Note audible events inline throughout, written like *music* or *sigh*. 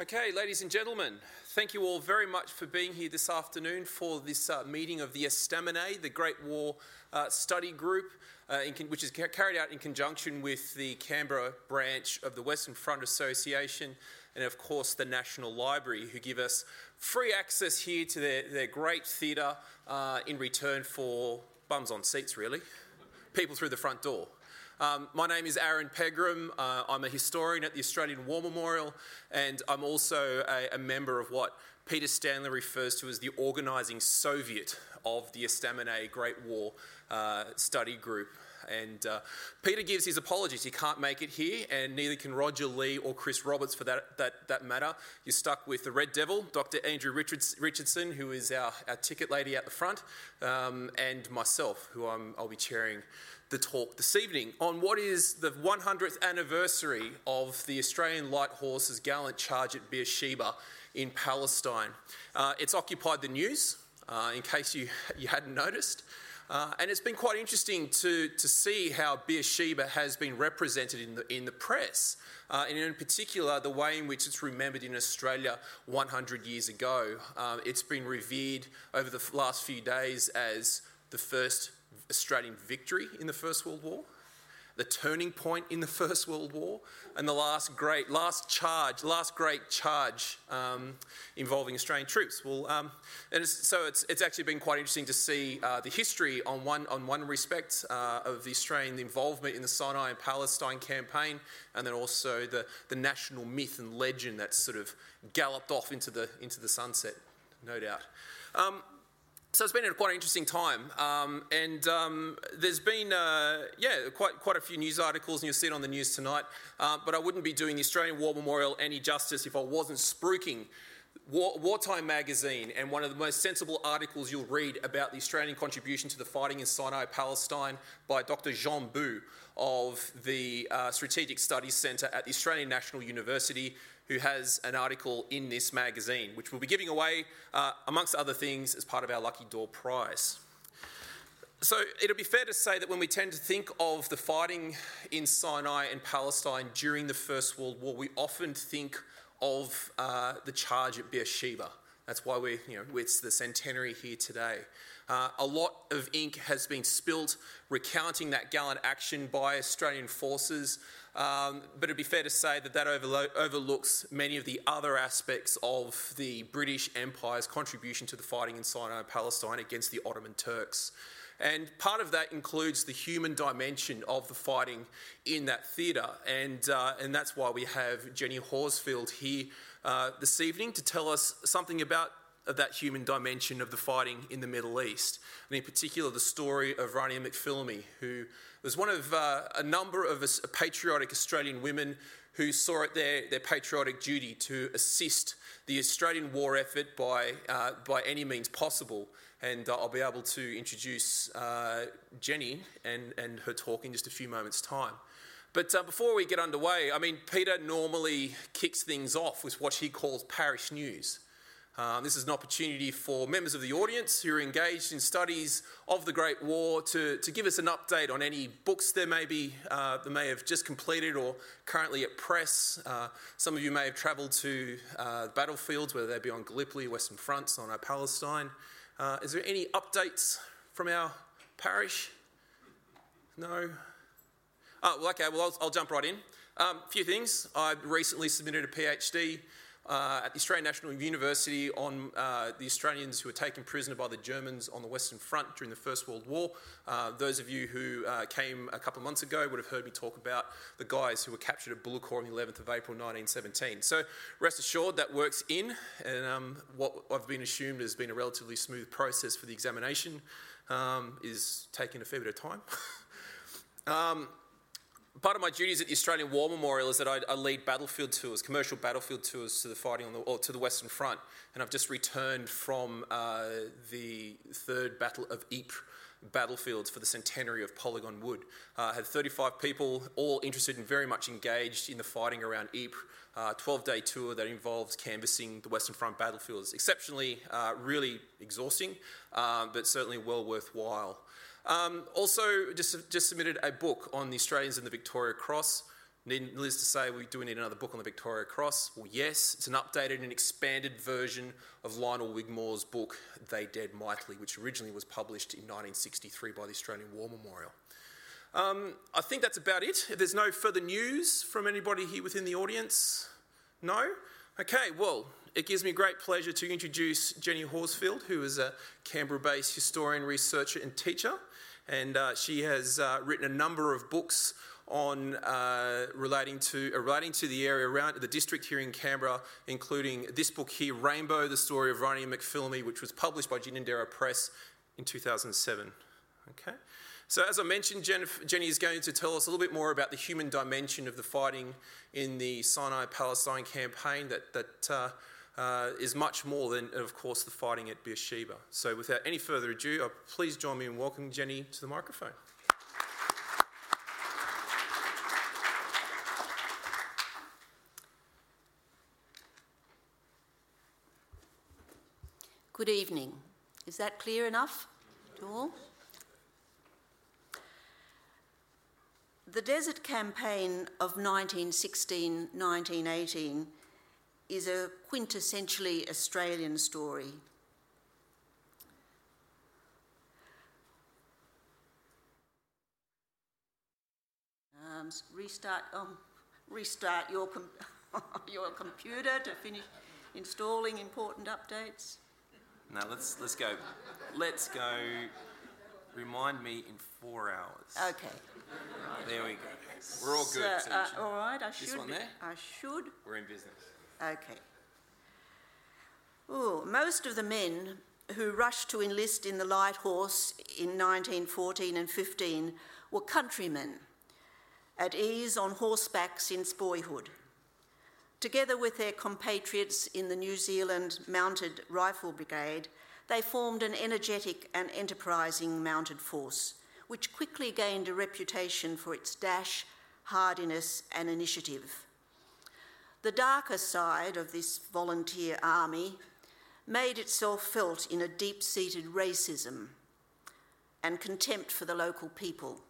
Okay, ladies and gentlemen, thank you all very much for being here this afternoon for this uh, meeting of the Estaminet, the Great War uh, Study Group, uh, con- which is ca- carried out in conjunction with the Canberra branch of the Western Front Association and, of course, the National Library, who give us free access here to their, their great theatre uh, in return for bums on seats, really. People through the front door. Um, my name is Aaron Pegram. Uh, I'm a historian at the Australian War Memorial, and I'm also a, a, member of what Peter Stanley refers to as the organising Soviet of the Estaminet Great War uh, Study Group. And uh, Peter gives his apologies. He can't make it here, and neither can Roger Lee or Chris Roberts for that, that, that matter. You're stuck with the Red Devil, Dr. Andrew Richards, Richardson, who is our, our ticket lady at the front, um, and myself, who i will be chairing the talk this evening on what is the 100th anniversary of the Australian Light Horse's gallant charge at Beersheba in Palestine. Uh, it's occupied the news, uh, in case you, you hadn't noticed. Uh, and it's been quite interesting to, to see how Beersheba has been represented in the, in the press, uh, and in particular, the way in which it's remembered in Australia 100 years ago. Uh, it's been revered over the last few days as the first Australian victory in the First World War, the turning point in the *laughs* First World War, and the last great, last charge, last great charge um, involving Australian troops. Well, um, and it's, so it's, it's actually been quite interesting to see uh, the history on one, on one respect uh, of the Australian involvement in the Sinai and Palestine campaign, and then also the, the national myth and legend that's sort of galloped off into the, into the sunset, no doubt. Um, so it's been a quite interesting time, um, and um, there's been uh, yeah quite quite a few news articles, and you'll see it on the news tonight. Uh, but I wouldn't be doing the Australian War Memorial any justice if I wasn't spruiking War, Wartime magazine and one of the most sensible articles you'll read about the Australian contribution to the fighting in Sinai, Palestine, by Dr. Jean Bou of the uh, Strategic Studies Centre at the Australian National University, who has an article in this magazine, which we'll be giving away, uh, amongst other things, as part of our Lucky Door prize. So it'll be fair to say that when we tend to think of the fighting in Sinai and Palestine during the First World War, we often think of uh, the charge at Beersheba. That's why we're, you know, it's the centenary here today. Uh, a lot of ink has been spilt recounting that gallant action by Australian forces. Um, but it'd be fair to say that that overlo- overlooks many of the other aspects of the British Empire's contribution to the fighting in Sinai and Palestine against the Ottoman Turks. And part of that includes the human dimension of the fighting in that theatre. And, uh, and that's why we have Jenny Horsfield here uh, this evening to tell us something about that human dimension of the fighting in the Middle East, and in particular the story of Rania McPhillamy, who was one of uh, a number of patriotic Australian women who saw it their, their patriotic duty to assist the Australian war effort by, uh, by any means possible. And uh, I'll be able to introduce uh, Jenny and, and her talk in just a few moments' time. But uh, before we get underway, I mean, Peter normally kicks things off with what he calls parish news. Um, this is an opportunity for members of the audience who are engaged in studies of the Great War to, to give us an update on any books there may be, uh, that may have just completed or currently at press. Uh, some of you may have travelled to uh, battlefields, whether they be on Gallipoli, Western Fronts, on our Palestine. Uh, is there any updates from our parish? No? Oh, well, okay, well, I'll, I'll jump right in. A um, few things. I recently submitted a PhD uh, at the Australian National University on uh, the Australians who were taken prisoner by the Germans on the Western Front during the First World War. Uh, those of you who uh, came a couple of months ago would have heard me talk about the guys who were captured at Bullecourt on the 11th of April 1917. So rest assured that works in, and um, what I've been assumed has been a relatively smooth process for the examination um, is taking a fair bit of time. *laughs* um, part of my duties at the Australian War Memorial is that I, I, lead battlefield tours, commercial battlefield tours to the fighting on the, or to the Western Front. And I've just returned from uh, the third Battle of Ypres battlefields for the centenary of Polygon Wood. Uh, had 35 people, all interested and very much engaged in the fighting around Ypres. Uh, 12 day tour that involves canvassing the Western Front battlefields. Exceptionally, uh, really exhausting, uh, but certainly well worthwhile. Um, also, just, just submitted a book on the Australians and the Victoria Cross. Needless to say, we do need another book on the Victoria Cross. Well, yes, it's an updated and expanded version of Lionel Wigmore's book, They Dared Mightily, which originally was published in 1963 by the Australian War Memorial. Um, I think that's about it. If there's no further news from anybody here within the audience, no? Okay, well, it gives me great pleasure to introduce Jenny Horsfield, who is a Canberra based historian, researcher, and teacher. And uh, she has uh, written a number of books on uh, relating to uh, relating to the area around the district here in Canberra, including this book here, Rainbow: The Story of Rania McPhillamy, which was published by Ginninderra Press in 2007. Okay. So, as I mentioned, Jenny is going to tell us a little bit more about the human dimension of the fighting in the Sinai Palestine campaign that, that uh, is much more than, of course, the fighting at Beersheba. So, without any further ado, uh, please join me in welcoming Jenny to the microphone. Good evening. Is that clear enough to all? The Desert Campaign of 1916 1918 is a quintessentially Australian story. Um, restart, um, restart your, com- *laughs* your computer to finish installing important updates. No, let's let's go. Let's go. Remind me in four hours. Okay. There we go. We're all good. So, uh, all right. I should. This one there. I should. We're in business. Okay. Ooh, most of the men who rushed to enlist in the Light Horse in 1914 and 15 were countrymen, at ease on horseback since boyhood. Together with their compatriots in the New Zealand Mounted Rifle Brigade, they formed an energetic and enterprising mounted force, which quickly gained a reputation for its dash, hardiness, and initiative. The darker side of this volunteer army made itself felt in a deep seated racism and contempt for the local people,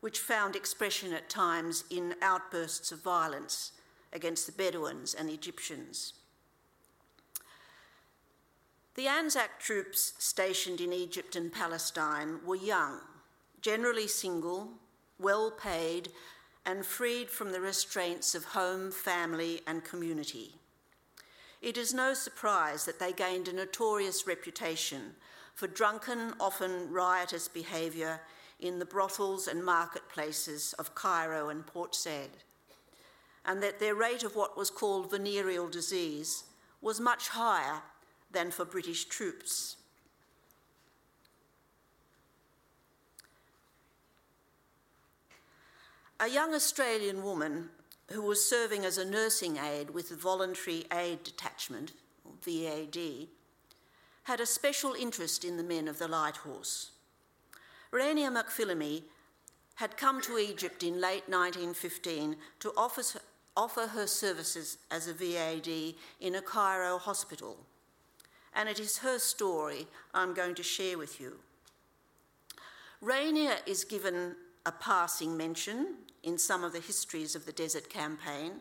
which found expression at times in outbursts of violence against the Bedouins and Egyptians. The Anzac troops stationed in Egypt and Palestine were young, generally single, well paid, and freed from the restraints of home, family, and community. It is no surprise that they gained a notorious reputation for drunken, often riotous behaviour in the brothels and marketplaces of Cairo and Port Said and that their rate of what was called venereal disease was much higher than for British troops. A young Australian woman who was serving as a nursing aide with the Voluntary Aid Detachment, or VAD, had a special interest in the men of the Light Horse. Rania McPhillamy had come to Egypt in late 1915 to offer, offer her services as a VAD in a Cairo hospital. And it is her story I'm going to share with you. Rania is given a passing mention in some of the histories of the Desert Campaign,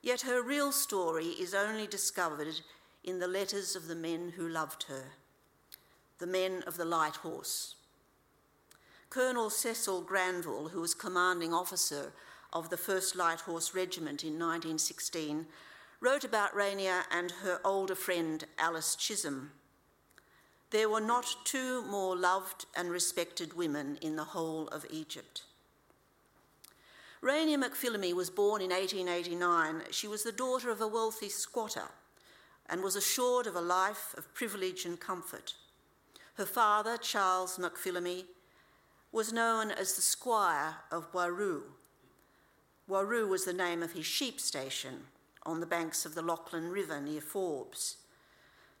yet her real story is only discovered in the letters of the men who loved her, the men of the Light Horse. Colonel Cecil Granville, who was commanding officer of the 1st Light Horse Regiment in 1916, wrote about Rania and her older friend Alice Chisholm. There were not two more loved and respected women in the whole of Egypt. Rania McPhillamy was born in 1889. She was the daughter of a wealthy squatter and was assured of a life of privilege and comfort. Her father, Charles McPhillamy, was known as the Squire of Warroo, Warroo was the name of his sheep station on the banks of the Lachlan River near Forbes,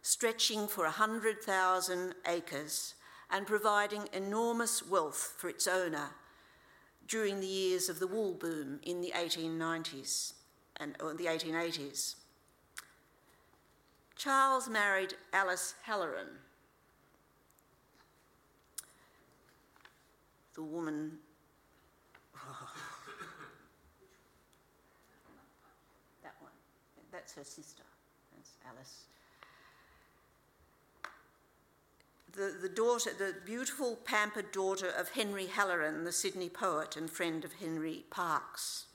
stretching for 100,000 acres and providing enormous wealth for its owner during the years of the wool boom in the 1890s and the 1880s. Charles married Alice Halloran, the woman. *laughs* That one. That's her sister. That's Alice. The, the daughter, the beautiful pampered daughter of Henry Halloran, the Sydney poet and friend of Henry Parkes.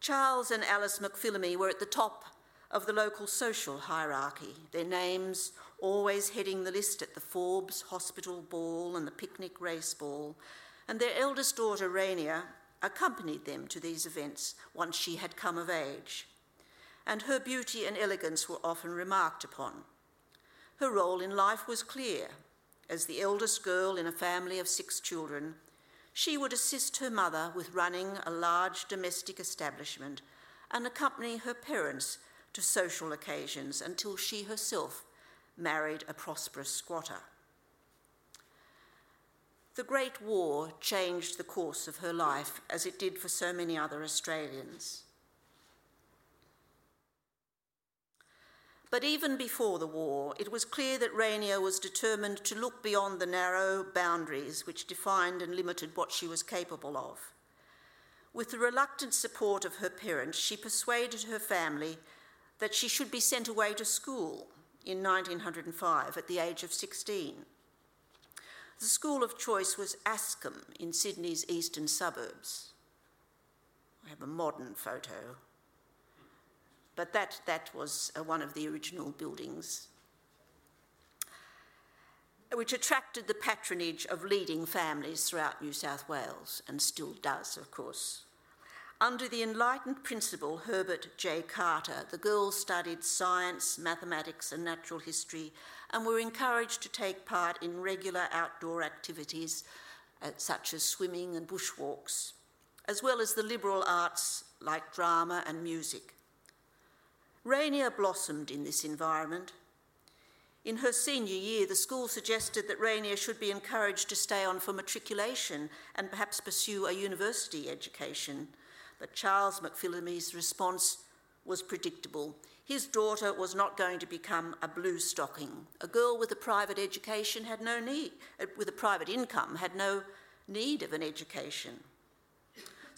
Charles and Alice McPhillamy were at the top of the local social hierarchy, their names always heading the list at the Forbes Hospital Ball and the Picnic Race Ball, and their eldest daughter, Rania, accompanied them to these events once she had come of age. And her beauty and elegance were often remarked upon. Her role in life was clear. As the eldest girl in a family of six children, she would assist her mother with running a large domestic establishment and accompany her parents to social occasions until she herself married a prosperous squatter. The Great War changed the course of her life, as it did for so many other Australians. But even before the war, it was clear that Rania was determined to look beyond the narrow boundaries which defined and limited what she was capable of. With the reluctant support of her parents, she persuaded her family that she should be sent away to school in 1905 at the age of 16. The school of choice was Ascham in Sydney's eastern suburbs. I have a modern photo, but that, that was uh, one of the original buildings, which attracted the patronage of leading families throughout New South Wales, and still does, of course. Under the enlightened principal Herbert J. Carter, the girls studied science, mathematics, and natural history and were encouraged to take part in regular outdoor activities uh, such as swimming and bushwalks, as well as the liberal arts like drama and music. Rania blossomed in this environment. In her senior year, the school suggested that Rania should be encouraged to stay on for matriculation and perhaps pursue a university education but Charles McPhillamy's response was predictable. His daughter was not going to become a blue stocking. A girl with a private education had no need, uh, with a private income, had no need of an education.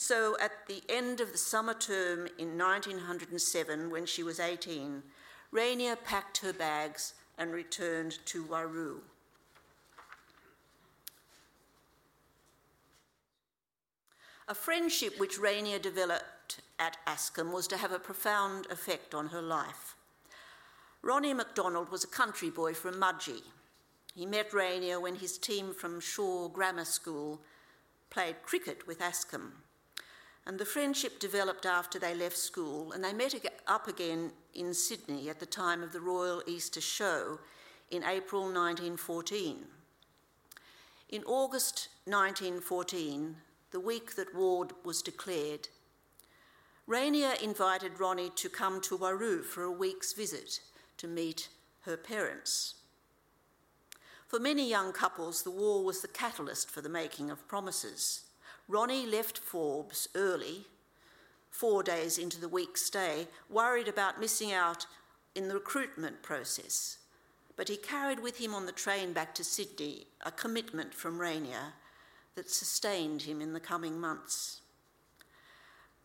So at the end of the summer term in 1907, when she was 18, Rania packed her bags and returned to Warroo. A friendship which Rania developed at Ascham was to have a profound effect on her life. Ronnie MacDonald was a country boy from Mudgee. He met Rania when his team from Shore Grammar School played cricket with Ascham. And the friendship developed after they left school, and they met up again in Sydney at the time of the Royal Easter Show in April 1914. In August 1914, the week that war was declared, Rania invited Ronnie to come to Warroo for a week's visit to meet her parents. For many young couples, the war was the catalyst for the making of promises. Ronnie left Forbes early, four days into the week's stay, worried about missing out in the recruitment process. But he carried with him on the train back to Sydney a commitment from Rania that sustained him in the coming months.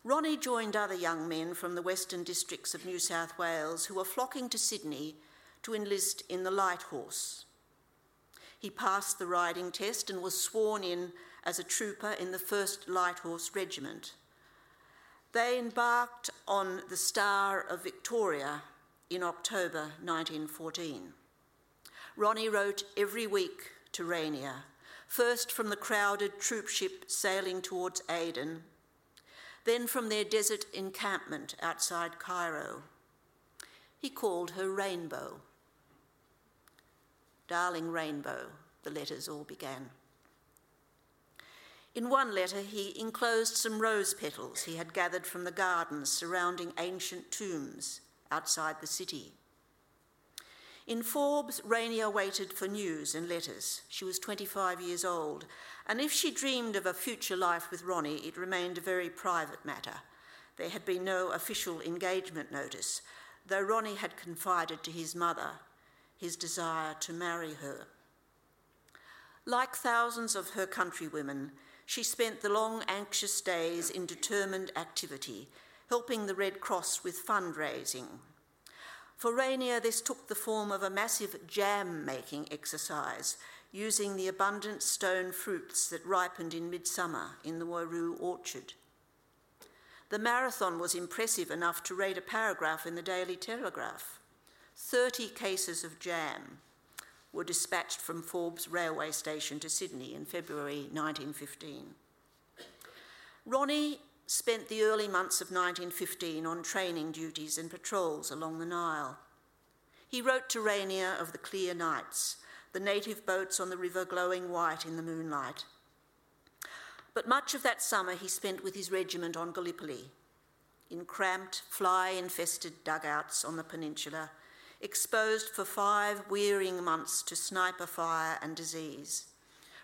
Ronnie joined other young men from the western districts of New South Wales who were flocking to Sydney to enlist in the Light Horse. He passed the riding test and was sworn in as a trooper in the 1st Light Horse Regiment. They embarked on the Star of Victoria in October 1914. Ronnie wrote every week to Rania first from the crowded troop ship sailing towards Aden, then from their desert encampment outside Cairo. He called her Rainbow. Darling Rainbow, the letters all began. In one letter, he enclosed some rose petals he had gathered from the gardens surrounding ancient tombs outside the city. In Forbes, Rania waited for news and letters. She was 25 years old, and if she dreamed of a future life with Ronnie, it remained a very private matter. There had been no official engagement notice, though Ronnie had confided to his mother his desire to marry her. Like thousands of her countrywomen, she spent the long, anxious days in determined activity, helping the Red Cross with fundraising. For Rania, this took the form of a massive jam making exercise using the abundant stone fruits that ripened in midsummer in the Warroo orchard. The marathon was impressive enough to rate a paragraph in the Daily Telegraph. 30 cases of jam were dispatched from Forbes railway station to Sydney in February 1915. Ronnie spent the early months of 1915 on training duties and patrols along the Nile. He wrote to Rania of the clear nights, the native boats on the river glowing white in the moonlight. But much of that summer he spent with his regiment on Gallipoli, in cramped, fly infested dugouts on the peninsula, exposed for five wearying months to sniper fire and disease.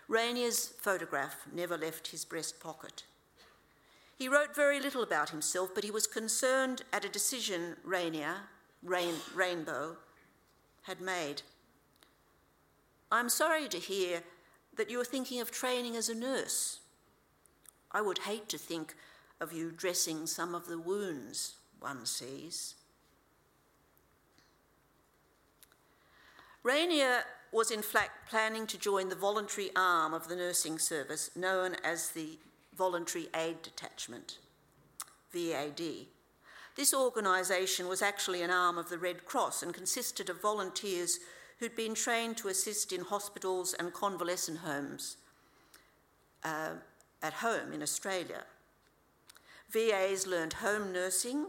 Rania's photograph never left his breast pocket. He wrote very little about himself, but he was concerned at a decision Rania, Rain, Rainbow, had made. I'm sorry to hear that you are thinking of training as a nurse. I would hate to think of you dressing some of the wounds one sees. Rania was in fact planning to join the voluntary arm of the nursing service known as the Voluntary Aid Detachment, VAD. This organisation was actually an arm of the Red Cross and consisted of volunteers who'd been trained to assist in hospitals and convalescent homes uh, at home in Australia. VAs learned home nursing,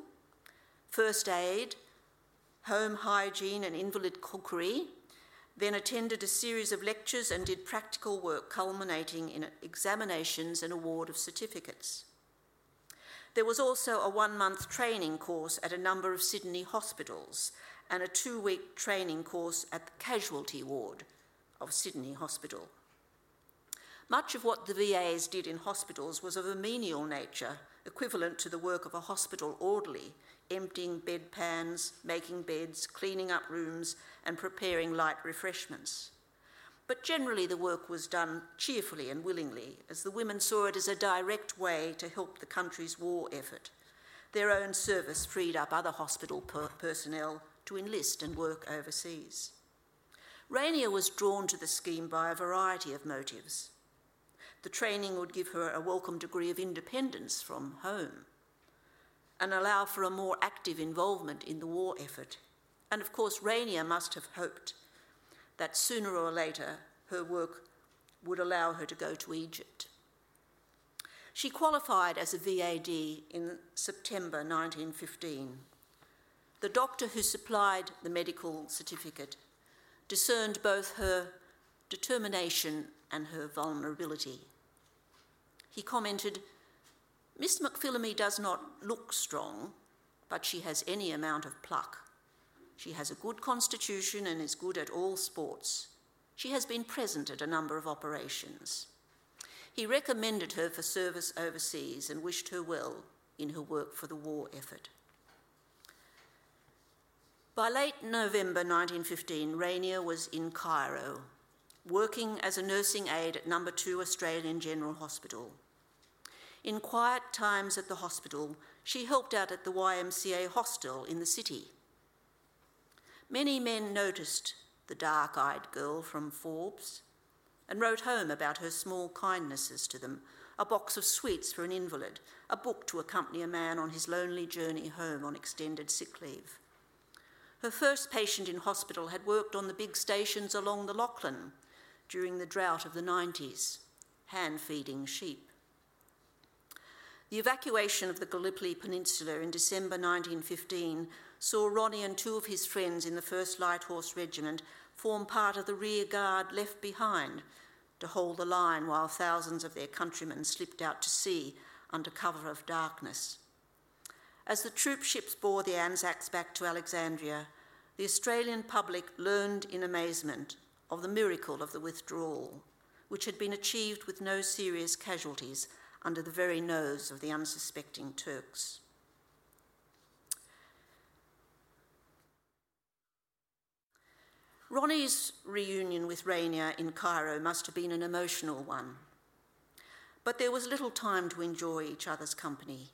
first aid, home hygiene, and invalid cookery, then attended a series of lectures and did practical work culminating in examinations and award of certificates. There was also a one month training course at a number of Sydney hospitals and a two week training course at the casualty ward of Sydney Hospital. Much of what the VAs did in hospitals was of a menial nature, equivalent to the work of a hospital orderly emptying bedpans, making beds, cleaning up rooms, and preparing light refreshments. But generally, the work was done cheerfully and willingly, as the women saw it as a direct way to help the country's war effort. Their own service freed up other hospital per- personnel to enlist and work overseas. Rania was drawn to the scheme by a variety of motives. The training would give her a welcome degree of independence from home and allow for a more active involvement in the war effort. And of course, Rania must have hoped that sooner or later her work would allow her to go to Egypt. She qualified as a VAD in September 1915. The doctor who supplied the medical certificate discerned both her determination and her vulnerability. He commented, Miss McPhillamy does not look strong, but she has any amount of pluck. She has a good constitution and is good at all sports. She has been present at a number of operations. He recommended her for service overseas and wished her well in her work for the war effort. By late November 1915, Rania was in Cairo, working as a nursing aide at Number 2 Australian General Hospital. In quiet times at the hospital, she helped out at the YMCA hostel in the city. Many men noticed the dark eyed girl from Forbes and wrote home about her small kindnesses to them a box of sweets for an invalid, a book to accompany a man on his lonely journey home on extended sick leave. Her first patient in hospital had worked on the big stations along the Lachlan during the drought of the 90s, hand feeding sheep. The evacuation of the Gallipoli Peninsula in December 1915 saw Ronnie and two of his friends in the 1st Light Horse Regiment form part of the rear guard left behind to hold the line while thousands of their countrymen slipped out to sea under cover of darkness. As the troop ships bore the Anzacs back to Alexandria, the Australian public learned in amazement of the miracle of the withdrawal, which had been achieved with no serious casualties under the very nose of the unsuspecting Turks. Ronnie's reunion with Rania in Cairo must have been an emotional one. But there was little time to enjoy each other's company.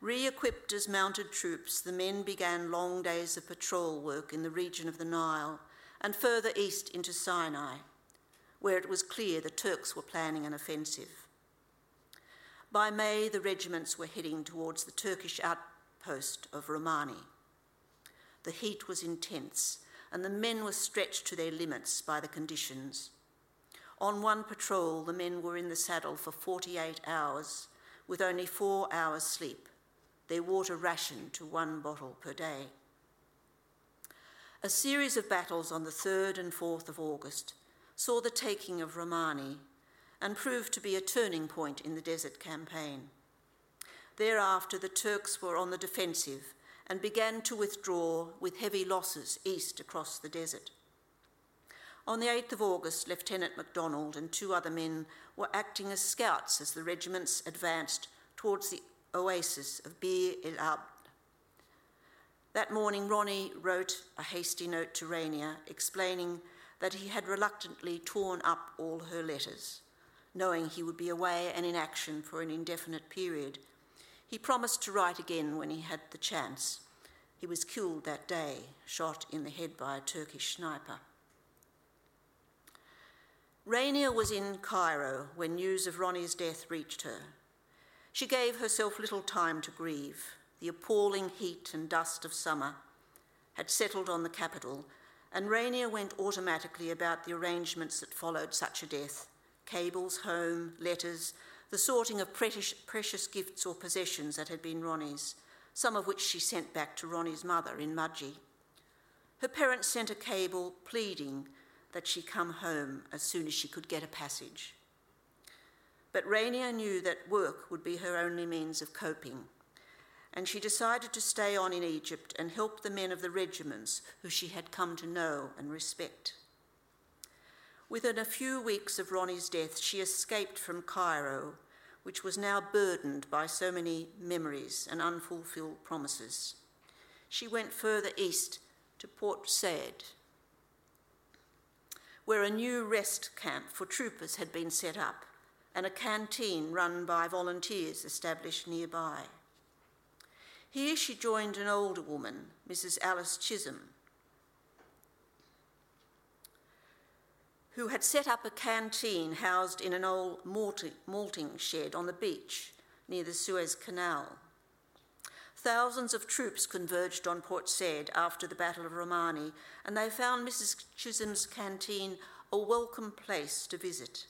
Re equipped as mounted troops, the men began long days of patrol work in the region of the Nile and further east into Sinai, where it was clear the Turks were planning an offensive. By May, the regiments were heading towards the Turkish outpost of Romani. The heat was intense, and the men were stretched to their limits by the conditions. On one patrol, the men were in the saddle for 48 hours, with only four hours' sleep their water rationed to one bottle per day. A series of battles on the 3rd and 4th of August saw the taking of Romani and proved to be a turning point in the desert campaign. Thereafter, the Turks were on the defensive and began to withdraw with heavy losses east across the desert. On the 8th of August, Lieutenant MacDonald and two other men were acting as scouts as the regiments advanced towards the oasis of Bir el Abd. That morning, Ronnie wrote a hasty note to Rania explaining that he had reluctantly torn up all her letters, knowing he would be away and in action for an indefinite period. He promised to write again when he had the chance. He was killed that day, shot in the head by a Turkish sniper. Rania was in Cairo when news of Ronnie's death reached her. She gave herself little time to grieve. The appalling heat and dust of summer had settled on the capital, and Rania went automatically about the arrangements that followed such a death cables home, letters, the sorting of precious, gifts or possessions that had been Ronnie's, some of which she sent back to Ronnie's mother in Mudgee. Her parents sent a cable pleading that she come home as soon as she could get a passage. But Rania knew that work would be her only means of coping, and she decided to stay on in Egypt and help the men of the regiments who she had come to know and respect. Within a few weeks of Ronnie's death, she escaped from Cairo, which was now burdened by so many memories and unfulfilled promises. She went further east to Port Said, where a new rest camp for troopers had been set up and a canteen run by volunteers established nearby. Here she joined an older woman, Mrs. Alice Chisholm, who had set up a canteen housed in an old malting shed on the beach near the Suez Canal. Thousands of troops converged on Port Said after the Battle of Romani, and they found Mrs. Chisholm's canteen a welcome place to visit.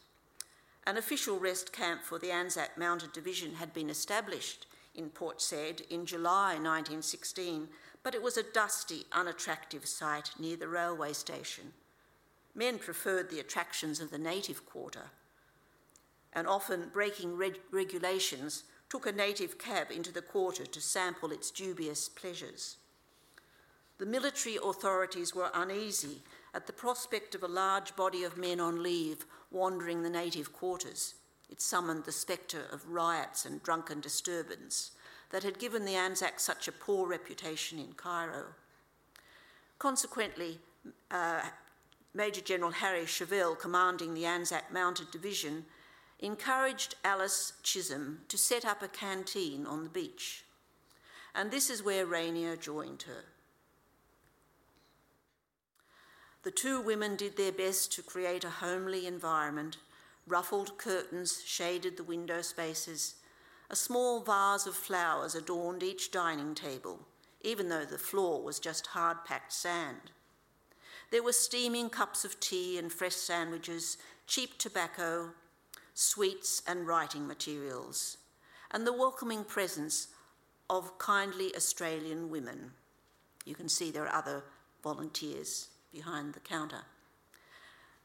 An official rest camp for the Anzac Mounted Division had been established in Port Said in July 1916, but it was a dusty, unattractive site near the railway station. Men preferred the attractions of the native quarter, and often breaking reg- regulations took a native cab into the quarter to sample its dubious pleasures. The military authorities were uneasy at the prospect of a large body of men on leave wandering the native quarters. It summoned the spectre of riots and drunken disturbance that had given the Anzacs such a poor reputation in Cairo. Consequently, uh, Major General Harry Chauvel, commanding the Anzac Mounted Division, encouraged Alice Chisholm to set up a canteen on the beach. And this is where Rania joined her. The two women did their best to create a homely environment. Ruffled curtains shaded the window spaces. A small vase of flowers adorned each dining table, even though the floor was just hard packed sand. There were steaming cups of tea and fresh sandwiches, cheap tobacco, sweets, and writing materials, and the welcoming presence of kindly Australian women. You can see there are other volunteers behind the counter.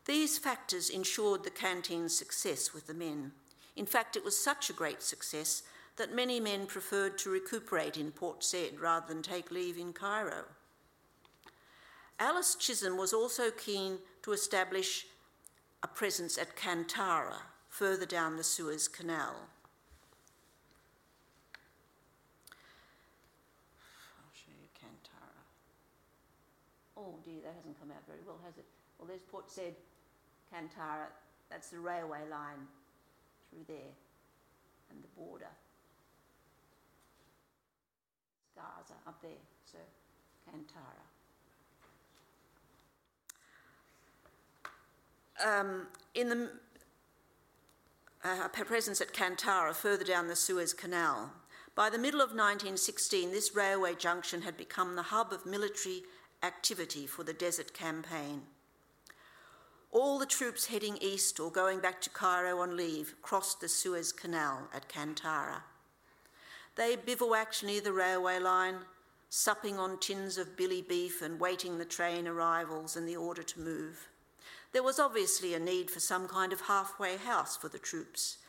These factors ensured the canteen's success with the men. In fact, it was such a great success that many men preferred to recuperate in Port Said rather than take leave in Cairo. Alice Chisholm was also keen to establish a presence at Kantara, further down the Suez Canal. I'll show you Kantara. Oh dear, that hasn't come out very well, has it? Well, there's Port Said, Kantara, that's the railway line through there and the border. plaza up there, so Kantara. Um, in the uh, presence at Kantara, further down the Suez Canal. By the middle of 1916, this railway junction had become the hub of military activity for the Desert Campaign. All the troops heading east or going back to Cairo on leave crossed the Suez Canal at Kantara. They bivouacked near the railway line, supping on tins of billy beef and waiting the train arrivals and the order to move. There was obviously a need for some kind of halfway house for the troops.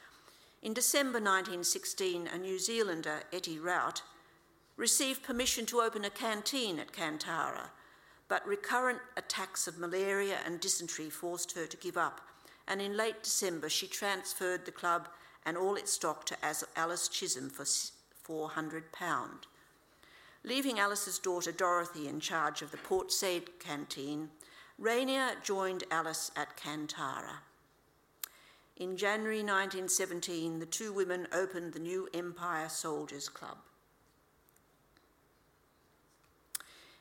In December 1916, a New Zealander, Ettie Rout, received permission to open a canteen at Kantara but recurrent attacks of malaria and dysentery forced her to give up, and in late December she transferred the club and all its stock to Alice Chisholm for £400. Leaving Alice's daughter Dorothy in charge of the Port Said canteen, Rania joined Alice at Kantara. In January 1917, the two women opened the new Empire Soldiers Club.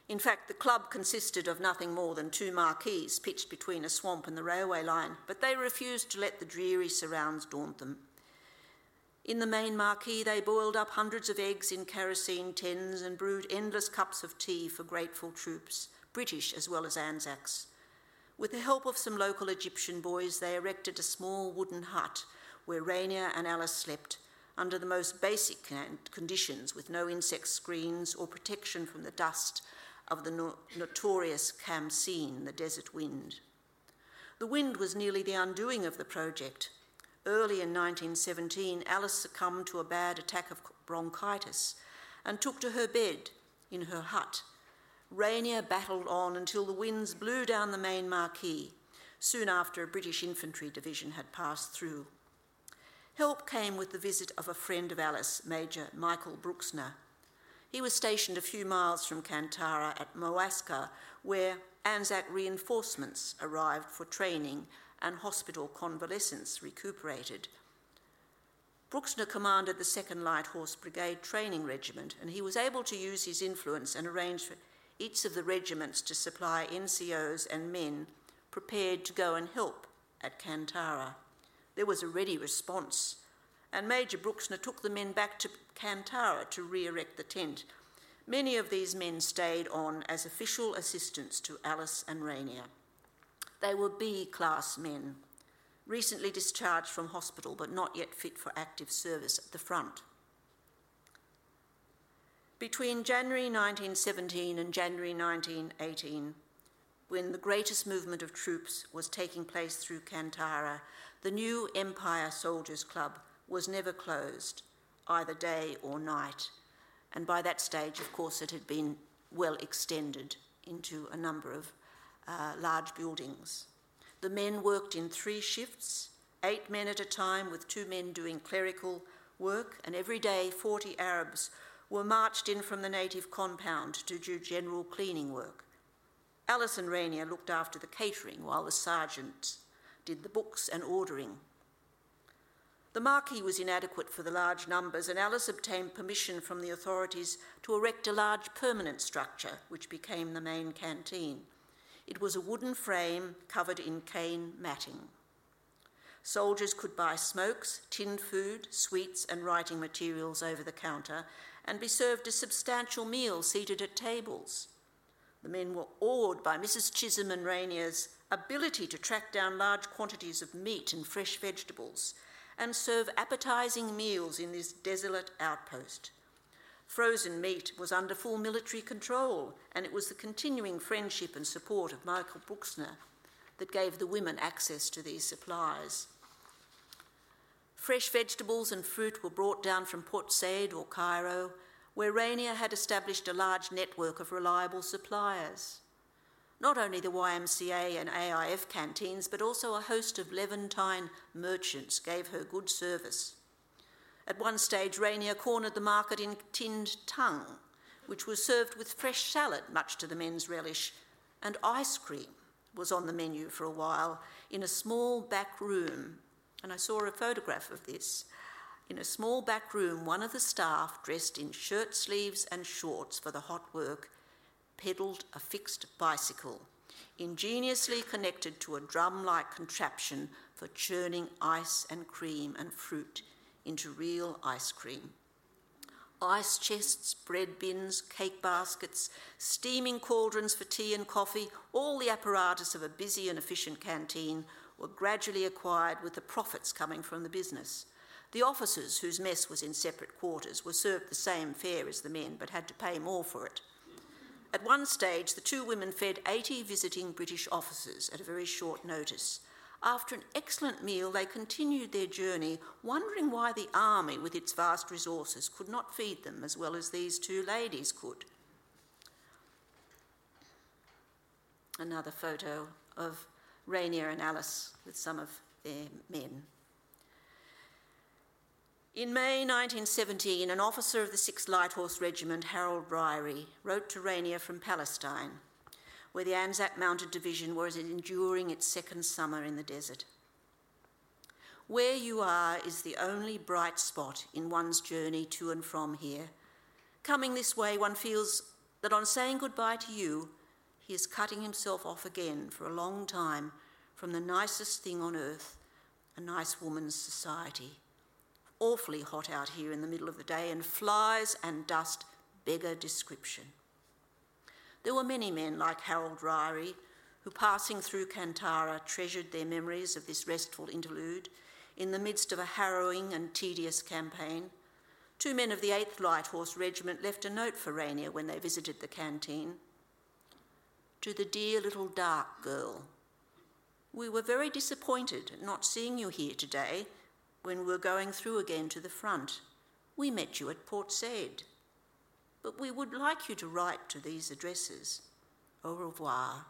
In fact, the club consisted of nothing more than two marquees pitched between a swamp and the railway line, but they refused to let the dreary surrounds daunt them. In the main marquee, they boiled up hundreds of eggs in kerosene tins and brewed endless cups of tea for grateful troops, British as well as Anzacs. With the help of some local Egyptian boys, they erected a small wooden hut where Rania and Alice slept under the most basic conditions with no insect screens or protection from the dust of the no- notorious Khamsin, the desert wind. The wind was nearly the undoing of the project. Early in 1917, Alice succumbed to a bad attack of bronchitis and took to her bed in her hut. Rania battled on until the winds blew down the main marquee, soon after a British infantry division had passed through. Help came with the visit of a friend of Alice, Major Michael Bruxner, he was stationed a few miles from Kantara at Moascar, where Anzac reinforcements arrived for training and hospital convalescents recuperated. Bruxner commanded the 2nd Light Horse Brigade Training Regiment, and he was able to use his influence and arrange for each of the regiments to supply NCOs and men prepared to go and help at Kantara. There was a ready response and Major Bruxner took the men back to Kantara to re erect the tent. Many of these men stayed on as official assistants to Alice and Rania. They were B class men, recently discharged from hospital but not yet fit for active service at the front. Between January 1917 and January 1918, when the greatest movement of troops was taking place through Kantara, the new Empire Soldiers Club was never closed, either day or night. And by that stage, of course, it had been well extended into a number of uh, large buildings. The men worked in three shifts, eight men at a time, with two men doing clerical work, and every day 40 Arabs were marched in from the native compound to do general cleaning work. Alice and Rania looked after the catering while the sergeants did the books and ordering. The marquee was inadequate for the large numbers, and Alice obtained permission from the authorities to erect a large permanent structure, which became the main canteen. It was a wooden frame covered in cane matting. Soldiers could buy smokes, tinned food, sweets, and writing materials over the counter and be served a substantial meal seated at tables. The men were awed by Mrs. Chisholm and Rania's ability to track down large quantities of meat and fresh vegetables and serve appetizing meals in this desolate outpost. Frozen meat was under full military control, and it was the continuing friendship and support of Michael Bruxner that gave the women access to these supplies. Fresh vegetables and fruit were brought down from Port Said or Cairo, where Rania had established a large network of reliable suppliers not only the YMCA and AIF canteens, but also a host of Levantine merchants gave her good service. At one stage, Rania cornered the market in tinned tongue, which was served with fresh salad, much to the men's relish, and ice cream was on the menu for a while in a small back room. And I saw a photograph of this. In a small back room, one of the staff, dressed in shirt sleeves and shorts for the hot work, pedalled a fixed bicycle, ingeniously connected to a drum like contraption for churning ice and cream and fruit into real ice cream. Ice chests, bread bins, cake baskets, steaming cauldrons for tea and coffee, all the apparatus of a busy and efficient canteen were gradually acquired with the profits coming from the business. The officers, whose mess was in separate quarters, were served the same fare as the men but had to pay more for it. At one stage, the two women fed 80 visiting British officers at a very short notice. After an excellent meal, they continued their journey, wondering why the army, with its vast resources, could not feed them as well as these two ladies could. Another photo of Rania and Alice with some of their men. In May 1917, an officer of the 6th Light Horse Regiment, Harold Ryrie, wrote to Rania from Palestine, where the Anzac Mounted Division was enduring its second summer in the desert. Where you are is the only bright spot in one's journey to and from here. Coming this way, one feels that on saying goodbye to you, he is cutting himself off again for a long time from the nicest thing on earth, a nice woman's society awfully hot out here in the middle of the day, and flies and dust beggar description. There were many men like Harold Ryrie who, passing through Kantara, treasured their memories of this restful interlude in the midst of a harrowing and tedious campaign. Two men of the 8th Light Horse Regiment left a note for Rania when they visited the canteen. To the dear little dark girl, we were very disappointed at not seeing you here today when we were going through again to the front. We met you at Port Said. But we would like you to write to these addresses. Au revoir.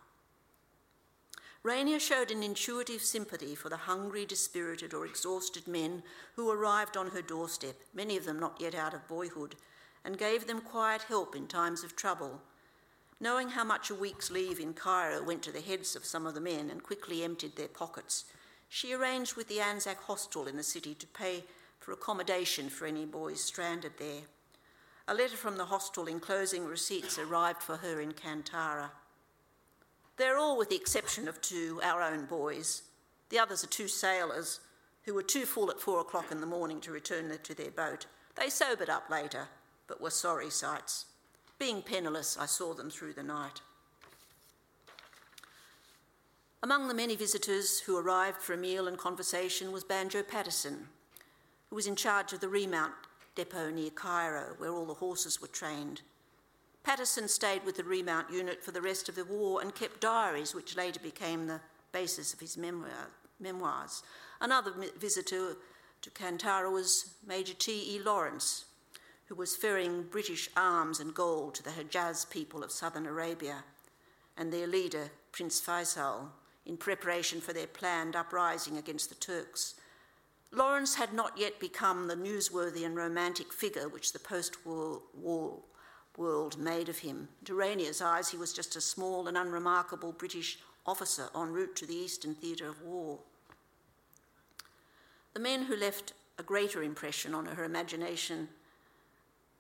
Rania showed an intuitive sympathy for the hungry, dispirited, or exhausted men who arrived on her doorstep, many of them not yet out of boyhood, and gave them quiet help in times of trouble. Knowing how much a week's leave in Cairo went to the heads of some of the men and quickly emptied their pockets, she arranged with the Anzac hostel in the city to pay for accommodation for any boys stranded there. A letter from the hostel enclosing receipts arrived for her in Kantara. They're all, with the exception of two, our own boys. The others are two sailors who were too full at four o'clock in the morning to return to their boat. They sobered up later, but were sorry sights. Being penniless, I saw them through the night. Among the many visitors who arrived for a meal and conversation was Banjo Paterson, who was in charge of the remount depot near Cairo, where all the horses were trained. Paterson stayed with the remount unit for the rest of the war and kept diaries, which later became the basis of his memoir, memoirs. Another visitor to Kantara was Major T.E. Lawrence, who was ferrying British arms and gold to the Hejaz people of southern Arabia, and their leader, Prince Faisal, in preparation for their planned uprising against the Turks. Lawrence had not yet become the newsworthy and romantic figure which the post war world made of him. To Rania's eyes, he was just a small and unremarkable British officer en route to the Eastern Theatre of War. The men who left a greater impression on her imagination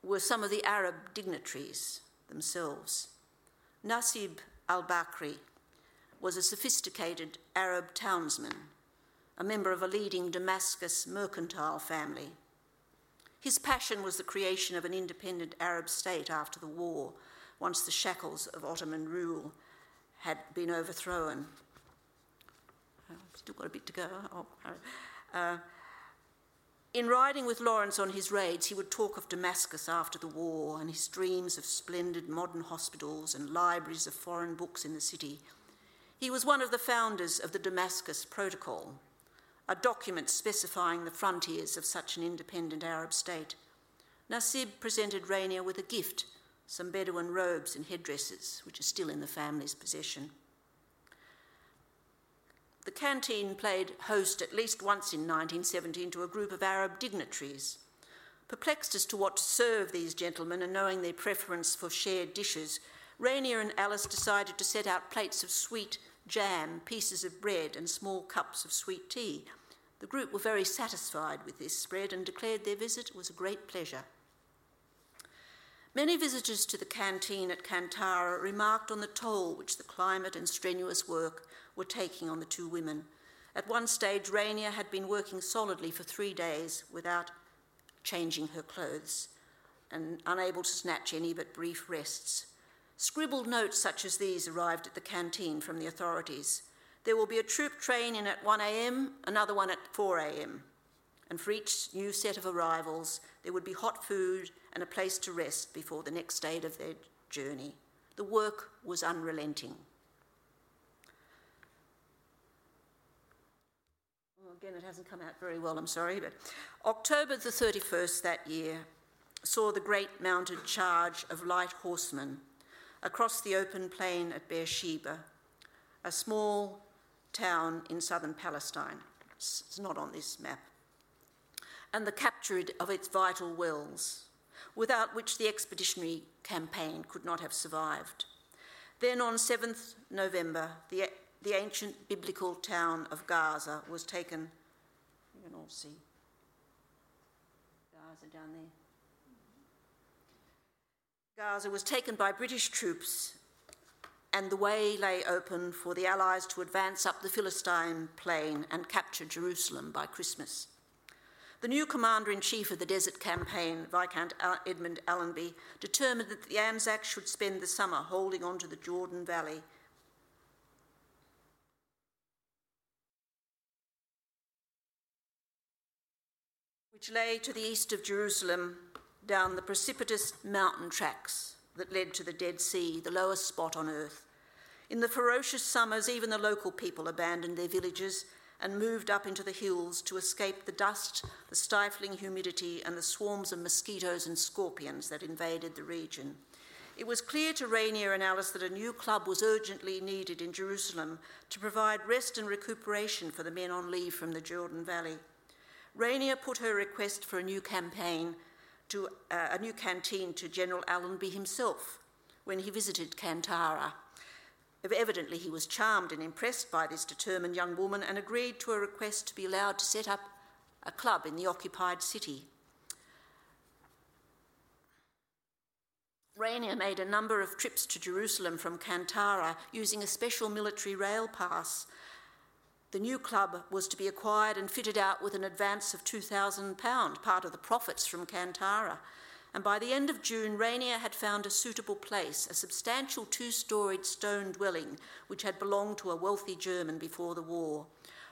were some of the Arab dignitaries themselves. Nasib al Bakri, was a sophisticated Arab townsman, a member of a leading Damascus mercantile family. His passion was the creation of an independent Arab state after the war, once the shackles of Ottoman rule had been overthrown. Uh, still got a bit to go. Oh, uh, in riding with Lawrence on his raids, he would talk of Damascus after the war and his dreams of splendid modern hospitals and libraries of foreign books in the city he was one of the founders of the Damascus Protocol, a document specifying the frontiers of such an independent Arab state. Nasib presented Rania with a gift, some Bedouin robes and headdresses, which are still in the family's possession. The canteen played host at least once in 1917 to a group of Arab dignitaries. Perplexed as to what to serve these gentlemen and knowing their preference for shared dishes, Rania and Alice decided to set out plates of sweet jam, pieces of bread, and small cups of sweet tea. The group were very satisfied with this spread and declared their visit was a great pleasure. Many visitors to the canteen at Kantara remarked on the toll which the climate and strenuous work were taking on the two women. At one stage, Rania had been working solidly for three days without changing her clothes and unable to snatch any but brief rests. Scribbled notes such as these arrived at the canteen from the authorities. There will be a troop train in at 1am, another one at 4am. And for each new set of arrivals, there would be hot food and a place to rest before the next stage of their journey. The work was unrelenting. Again, it hasn't come out very well, I'm sorry, but October the 31st that year saw the great mounted charge of light horsemen across the open plain at Beersheba, a small town in southern Palestine. It's not on this map. And the capture of its vital wells, without which the expeditionary campaign could not have survived. Then on 7th November, the, the ancient biblical town of Gaza was taken. You can all see Gaza down there. Gaza was taken by British troops and the way lay open for the Allies to advance up the Philistine plain and capture Jerusalem by Christmas. The new commander in chief of the Desert Campaign, Viscount Edmund Allenby, determined that the Anzacs should spend the summer holding on to the Jordan Valley. Which lay to the east of Jerusalem down the precipitous mountain tracks that led to the Dead Sea, the lowest spot on earth. In the ferocious summers, even the local people abandoned their villages and moved up into the hills to escape the dust, the stifling humidity, and the swarms of mosquitoes and scorpions that invaded the region. It was clear to Rania and Alice that a new club was urgently needed in Jerusalem to provide rest and recuperation for the men on leave from the Jordan Valley. Rania put her request for a new campaign to uh, a new canteen to General Allenby himself when he visited Kantara Evidently, he was charmed and impressed by this determined young woman and agreed to a request to be allowed to set up a club in the occupied city. Rania made a number of trips to Jerusalem from Kantara using a special military rail pass. The new club was to be acquired and fitted out with an advance of £2,000, part of the profits from Kantara and by the end of June, Rania had found a suitable place, a substantial two storied stone dwelling which had belonged to a wealthy German before the war.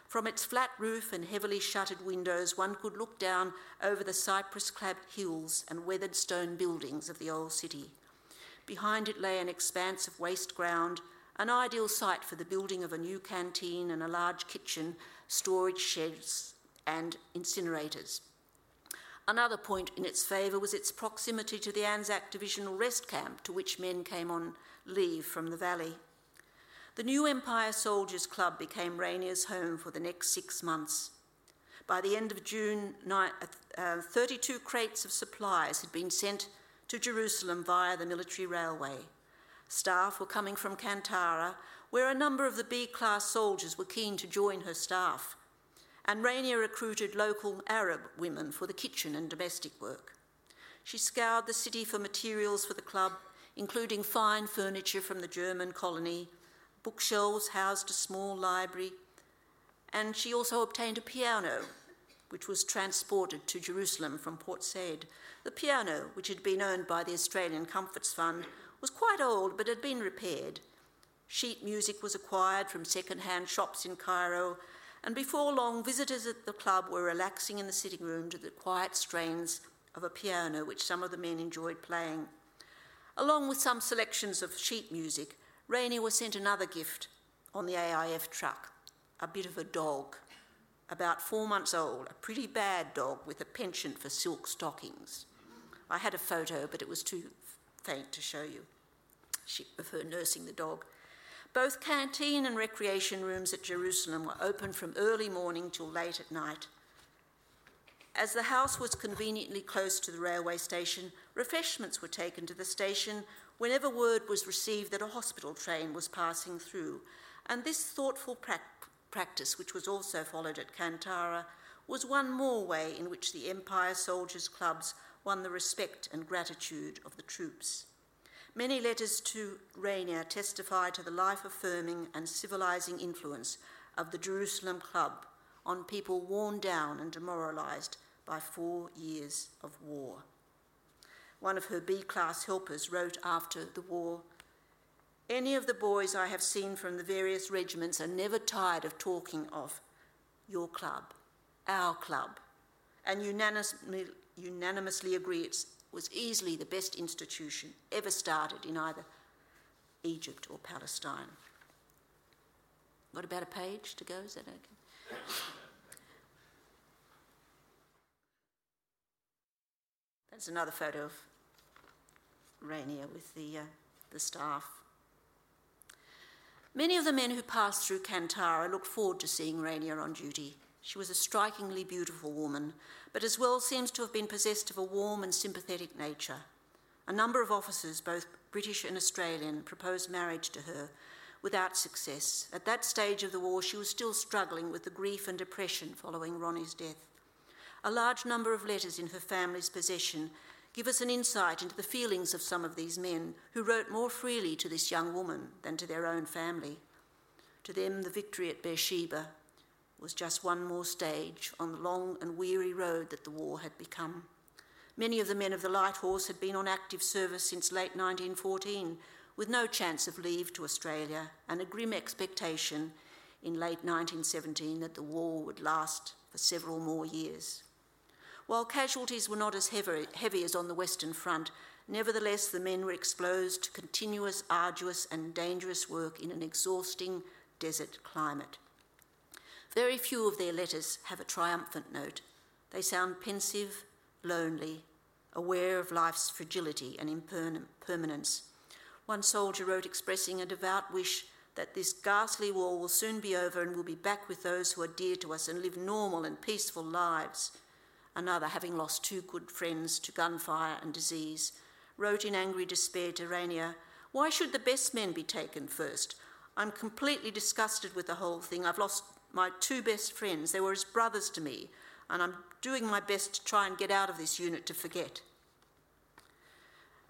From its flat roof and heavily shuttered windows, one could look down over the cypress clad hills and weathered stone buildings of the old city. Behind it lay an expanse of waste ground, an ideal site for the building of a new canteen and a large kitchen, storage sheds, and incinerators. Another point in its favour was its proximity to the Anzac Divisional Rest Camp, to which men came on leave from the valley. The new Empire Soldiers Club became Rania's home for the next six months. By the end of June, uh, 32 crates of supplies had been sent to Jerusalem via the military railway. Staff were coming from Kantara, where a number of the B class soldiers were keen to join her staff and Rania recruited local Arab women for the kitchen and domestic work. She scoured the city for materials for the club, including fine furniture from the German colony, bookshelves housed a small library, and she also obtained a piano, which was transported to Jerusalem from Port Said. The piano, which had been owned by the Australian Comforts Fund, was quite old but had been repaired. Sheet music was acquired from second hand shops in Cairo and before long, visitors at the club were relaxing in the sitting room to the quiet strains of a piano which some of the men enjoyed playing. Along with some selections of sheet music, Rania was sent another gift on the AIF truck a bit of a dog, about four months old, a pretty bad dog with a penchant for silk stockings. I had a photo, but it was too faint to show you of her nursing the dog. Both canteen and recreation rooms at Jerusalem were open from early morning till late at night. As the house was conveniently close to the railway station, refreshments were taken to the station whenever word was received that a hospital train was passing through, and this thoughtful pra- practice, which was also followed at Kantara, was one more way in which the Empire Soldiers' Clubs won the respect and gratitude of the troops. Many letters to Rania testify to the life affirming and civilizing influence of the Jerusalem Club on people worn down and demoralized by four years of war. One of her B class helpers wrote after the war Any of the boys I have seen from the various regiments are never tired of talking of your club, our club, and unanimously, unanimously agree it was easily the best institution ever started in either Egypt or Palestine. Got about a page to go? Is that okay? That's another photo of Rania with the, uh, the staff. Many of the men who passed through Kantara looked forward to seeing Rania on duty. She was a strikingly beautiful woman, but as well seems to have been possessed of a warm and sympathetic nature. A number of officers, both British and Australian, proposed marriage to her without success. At that stage of the war, she was still struggling with the grief and depression following Ronnie's death. A large number of letters in her family's possession give us an insight into the feelings of some of these men who wrote more freely to this young woman than to their own family. To them, the victory at Beersheba was just one more stage on the long and weary road that the war had become. Many of the men of the Light Horse had been on active service since late 1914, with no chance of leave to Australia and a grim expectation in late 1917 that the war would last for several more years. While casualties were not as heavy, as on the Western Front, nevertheless the men were exposed to continuous, arduous, and dangerous work in an exhausting desert climate. Very few of their letters have a triumphant note. They sound pensive, lonely, aware of life's fragility and impermanence. One soldier wrote expressing a devout wish that this ghastly war will soon be over and we'll be back with those who are dear to us and live normal and peaceful lives. Another, having lost two good friends to gunfire and disease, wrote in angry despair to Rania, Why should the best men be taken first? I'm completely disgusted with the whole thing. I've lost my two best friends. They were as brothers to me, and I'm doing my best to try and get out of this unit to forget.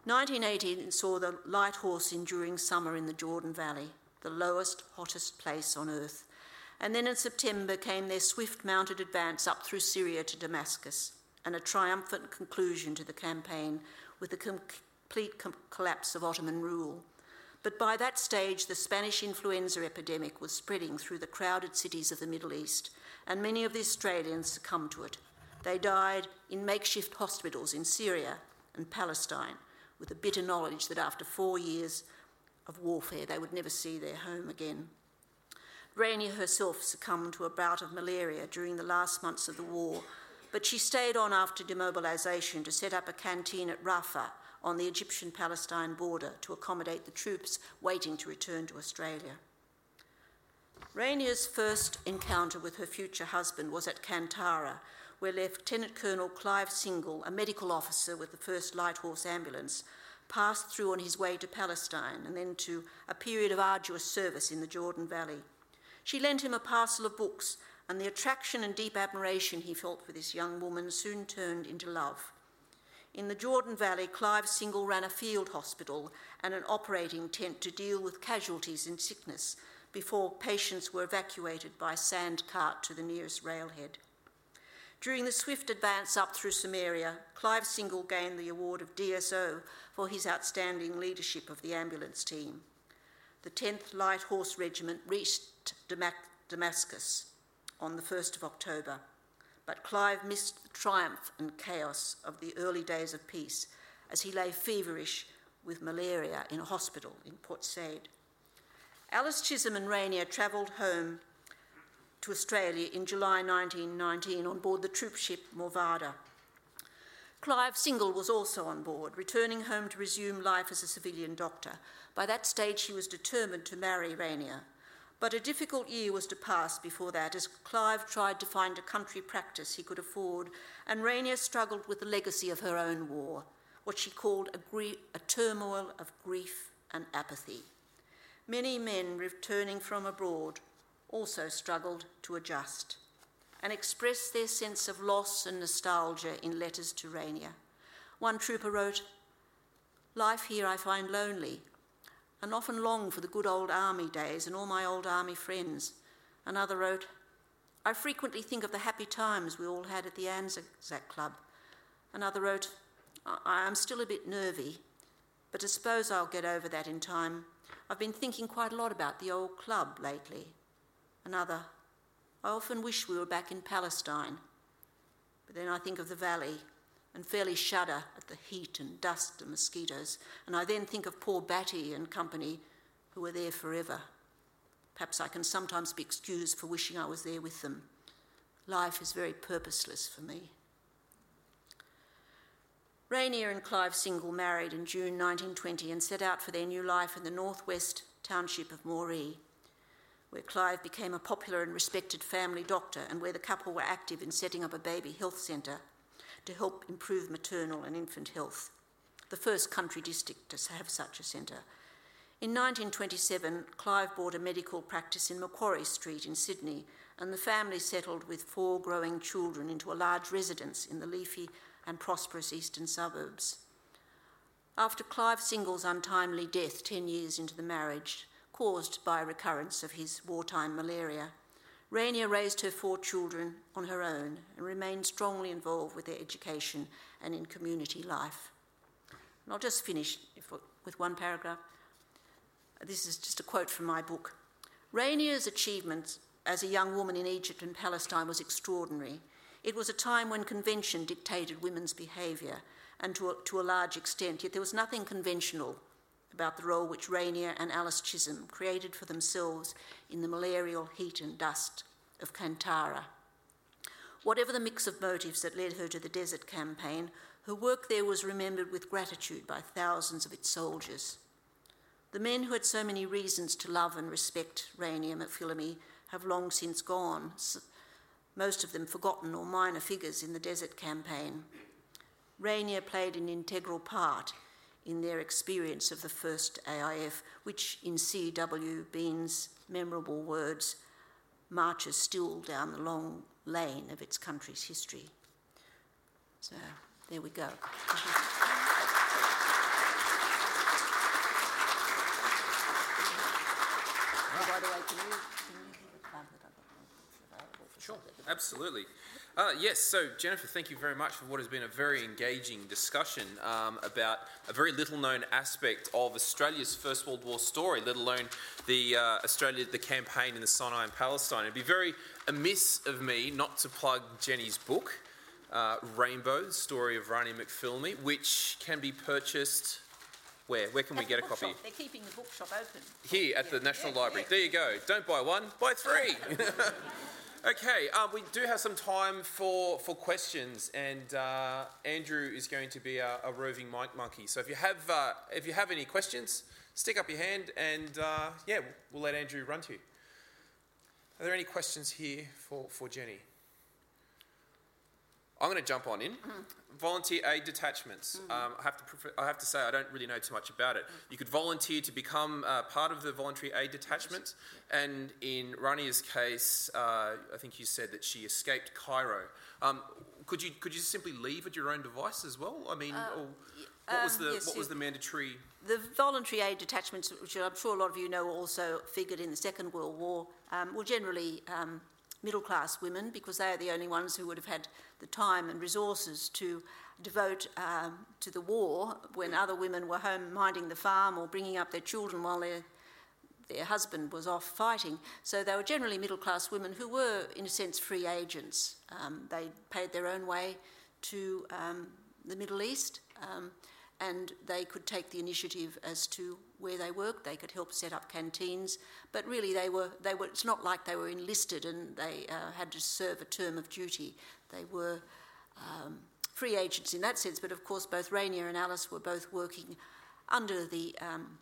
1918 saw the light horse enduring summer in the Jordan Valley, the lowest, hottest place on earth. And then in September came their swift mounted advance up through Syria to Damascus, and a triumphant conclusion to the campaign with the complete com- collapse of Ottoman rule. But by that stage, the Spanish influenza epidemic was spreading through the crowded cities of the Middle East, and many of the Australians succumbed to it. They died in makeshift hospitals in Syria and Palestine with a bitter knowledge that after four years of warfare they would never see their home again. Rania herself succumbed to a bout of malaria during the last months of the war, but she stayed on after demobilisation to set up a canteen at Rafah on the Egyptian Palestine border to accommodate the troops waiting to return to Australia. Rania's first encounter with her future husband was at Kantara, where Lieutenant Colonel Clive Single, a medical officer with the 1st Light Horse Ambulance, passed through on his way to Palestine and then to a period of arduous service in the Jordan Valley. She lent him a parcel of books, and the attraction and deep admiration he felt for this young woman soon turned into love. In the Jordan Valley, Clive Single ran a field hospital and an operating tent to deal with casualties in sickness before patients were evacuated by sand cart to the nearest railhead. During the swift advance up through Samaria, Clive Single gained the award of DSO for his outstanding leadership of the ambulance team. The 10th Light Horse Regiment reached Damascus on the 1st of October, but Clive missed the triumph and chaos of the early days of peace as he lay feverish with malaria in a hospital in Port Said. Alice Chisholm and Rania travelled home to Australia in July 1919 on board the troop ship Morvada. Clive Single was also on board, returning home to resume life as a civilian doctor. By that stage, he was determined to marry Rania. But a difficult year was to pass before that as Clive tried to find a country practice he could afford, and Rania struggled with the legacy of her own war, what she called a, a turmoil of grief and apathy. Many men returning from abroad also struggled to adjust and expressed their sense of loss and nostalgia in letters to Rania. One trooper wrote, Life here I find lonely, and often long for the good old army days and all my old army friends. Another wrote, I frequently think of the happy times we all had at the Anzac Club. Another wrote, I am still a bit nervy, but I suppose I'll get over that in time. I've been thinking quite a lot about the old club lately. Another, I often wish we were back in Palestine, but then I think of the valley and fairly shudder at the heat and dust and mosquitoes, and I then think of poor Batty and company who were there forever. Perhaps I can sometimes be excused for wishing I was there with them. Life is very purposeless for me. Rania and Clive Single married in June 1920 and set out for their new life in the northwest township of Moree where Clive became a popular and respected family doctor and where the couple were active in setting up a baby health centre to help improve maternal and infant health, the first country district to have such a centre. In 1927, Clive bought a medical practice in Macquarie Street in Sydney, and the family settled with four growing children into a large residence in the leafy and prosperous eastern suburbs. After Clive Single's untimely death 10 years into the marriage, caused by a recurrence of his wartime malaria. Rania raised her four children on her own and remained strongly involved with their education and in community life. And I'll just finish with one paragraph. This is just a quote from my book. Rania's achievements as a young woman in Egypt and Palestine was extraordinary. It was a time when convention dictated women's behaviour, and to a, to a large extent, yet there was nothing conventional about the role which Rania and Alice Chisholm created for themselves in the malarial heat and dust of Kantara. Whatever the mix of motives that led her to the desert campaign, her work there was remembered with gratitude by thousands of its soldiers. The men who had so many reasons to love and respect Rania McPhillamy have long since gone, most of them forgotten or minor figures in the desert campaign. Rania played an integral part in their experience of the first AIF, which, in C.W. Bean's memorable words, marches still down the long lane of its country's history. So there we go. Ah. by the way, can you, can you give a that I've got Sure, absolutely. Uh, yes, so Jennifer, thank you very much for what has been a very engaging discussion um, about a very little known aspect of Australia's First World War story, let alone the uh, Australia, the campaign in the Sinai and Palestine. It'd be very amiss of me not to plug Jenny's book, uh, Rainbow, the story of Rani McPhillamy, which can be purchased where? Where can at we get a copy? They're keeping the bookshop open. Here at yeah, the National yeah, Library. Yeah. There you go. Don't buy one, buy three. *laughs* *laughs* Okay, um, we do have some time for, for questions, and uh, Andrew is going to be a, a, roving mic monkey. So if you have uh, if you have any questions, stick up your hand, and uh, yeah, we'll let Andrew run to you. Are there any questions here for, for Jenny? I'm going to jump on in. Mm-hmm volunteer aid detachments. Mm-hmm. Um, I, have to prefer, I have to say I don't really know too much about it. You could volunteer to become uh, part of the voluntary aid detachment, and in Rania's case, uh, I think you said that she escaped Cairo. Um, could you could you simply leave at your own device as well? I mean, uh, what was the um, yes, what was the mandatory? The voluntary aid detachments, which I'm sure a lot of you know, also figured in the Second World War, um, were generally um, middle class women because they are the only ones who would have had the time and resources to devote um, to the war when other women were home minding the farm or bringing up their children while their their husband was off fighting. So they were generally middle class women who were, in a sense, free agents. Um, they paid their own way to um, the Middle East. Um, and they could take the initiative as to where they worked. They could help set up canteens, but really they were they were. It's not like they were enlisted and they uh, had to serve a term of duty. They were um, free agents in that sense. But of course, both Rania and Alice were both working under the. Um,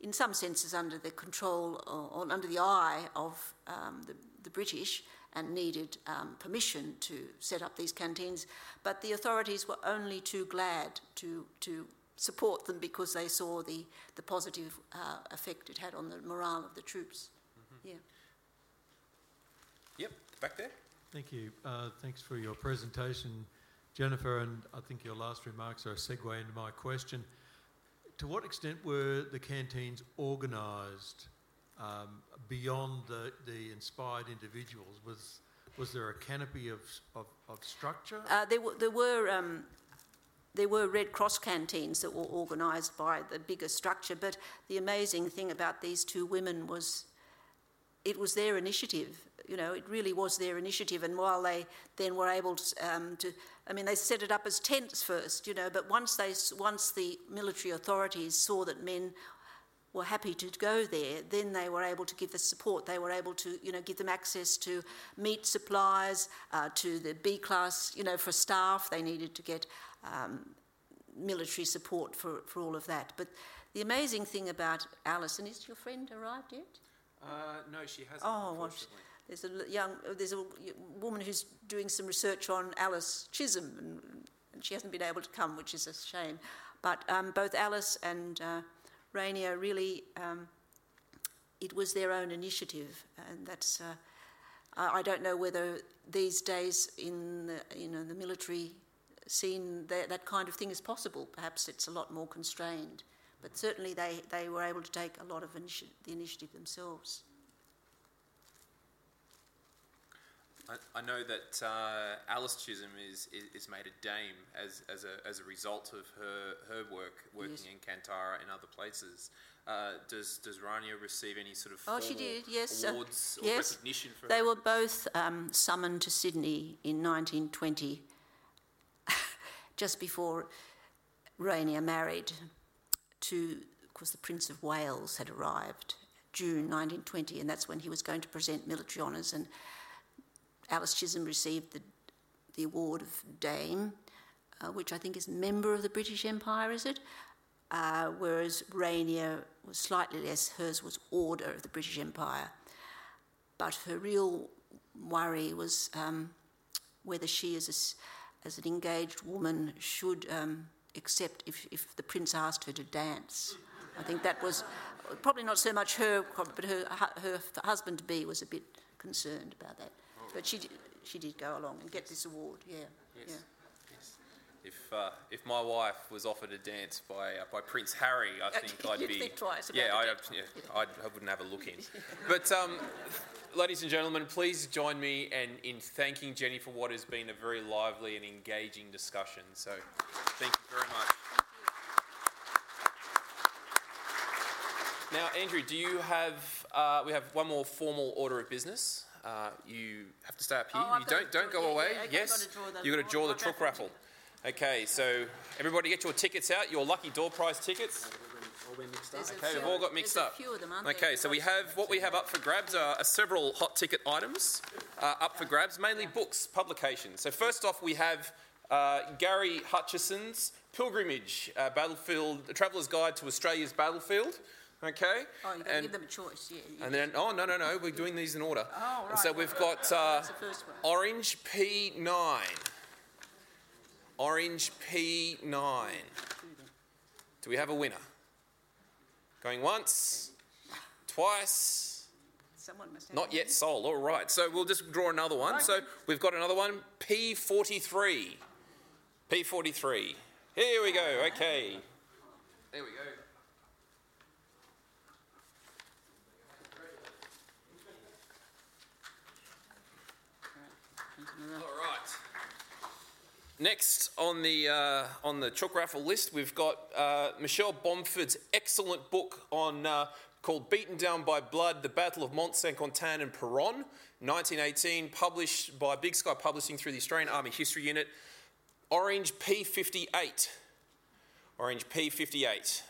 in some senses, under the control or, under the eye of um, the, the British, and needed um, permission to set up these canteens. But the authorities were only too glad to, to support them because they saw the, the positive uh, effect it had on the morale of the troops. Mm-hmm. Yeah. Yep, back there. Thank you. Uh, thanks for your presentation, Jennifer, and I think your last remarks are a segue into my question. To what extent were the canteens organised um, beyond the, the inspired individuals? Was, was there a canopy of, of, of structure? Uh, there, w- there were um, there were Red Cross canteens that were organised by the bigger structure, but the amazing thing about these two women was it was their initiative. You know, it really was their initiative. And while they then were able to, um, to, I mean, they set it up as tents first, you know, but once they, once the military authorities saw that men were happy to go there, then they were able to give the support. They were able to, you know, give them access to meat supplies, uh, to the B class, you know, for staff. They needed to get um, military support for, for all of that. But the amazing thing about Alison is your friend arrived yet? Uh, no, she hasn't. Oh, well, there's a young, there's a woman who's doing some research on Alice Chisholm, and, and she hasn't been able to come, which is a shame. But um, both Alice and uh, Rania really, um, it was their own initiative, and that's. Uh, I don't know whether these days in the, you know the military scene that, that kind of thing as possible. Perhaps it's a lot more constrained, but certainly they, they were able to take a lot of initi- the initiative themselves. I, I know that uh, Alice Chisholm is, is, is, made a dame as, as, a, as a result of her, her work working yes. in Kantara and other places. Uh, does does Rania receive any sort of oh she did yes awards uh, yes. recognition for they her? were both um, summoned to Sydney in 1920 just before Rania married to of course the Prince of Wales had arrived June 1920 and that's when he was going to present military honours and Alice Chisholm received the, the award of Dame, uh, which I think is member of the British Empire, is it? Uh, whereas Rania was slightly less, hers was Order of the British Empire. But her real worry was um, whether she, as, a, as an engaged woman, should um, accept if, if the prince asked her to dance. I think that was probably not so much her, but her, her husband to be was a bit concerned about that. But she did, she did go along and get this award, yeah. Yes. Yeah. yes. If, uh, if my wife was offered a dance by, uh, by Prince Harry, I think I'd You'd be. Think twice yeah, I'd, yeah, I'd, I wouldn't have a look in. *laughs* But, um, ladies and gentlemen, please join me in, in thanking Jenny for what has been a very lively and engaging discussion. So, thank you very much. Now, Andrew, do you have? Uh, we have one more formal order of business. Uh, you have to stay up here. Oh, you don't don't go away. Yeah, yes, you've got to draw the chook raffle. Okay, so everybody get your tickets out. Your lucky door prize tickets. Okay, we've all got mixed up. Okay, so we have what we have up for grabs are, are several hot ticket items uh, up for grabs, mainly books, publications. So first off, we have uh, Garrie Hutchinson's Pilgrimage, uh, Battlefield, Traveller's Guide to Australia's Battlefield. Okay? Oh, you've got to give them a choice, yeah. And then, oh, no, no, no, we're doing these in order. Oh, right. And so we've got uh, Orange P9. Orange P9. Do we have a winner? Going once, twice. Someone must have Not yet sold. All right. So we'll just draw another one. So we've got another one. P43. P43. Here we go. Okay. There we go. Next on the uh, on the chook raffle list, we've got uh, Michelle Bomford's excellent book on uh, called "Beaten Down by Blood: The Battle of Mont Saint-Quentin and Peronne," 1918, published by Big Sky Publishing through the Australian Army History Unit. Orange P58. Orange P58.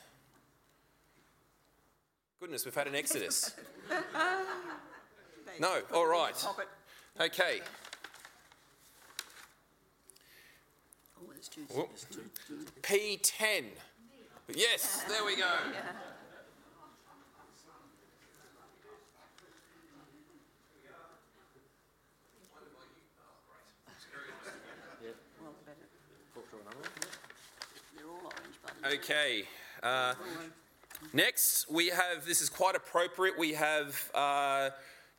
Goodness, we've had an exodus. *laughs* no, all right. Okay. P10. Yes, there we go. Okay. Uh, next, we have, this is quite appropriate, we have uh,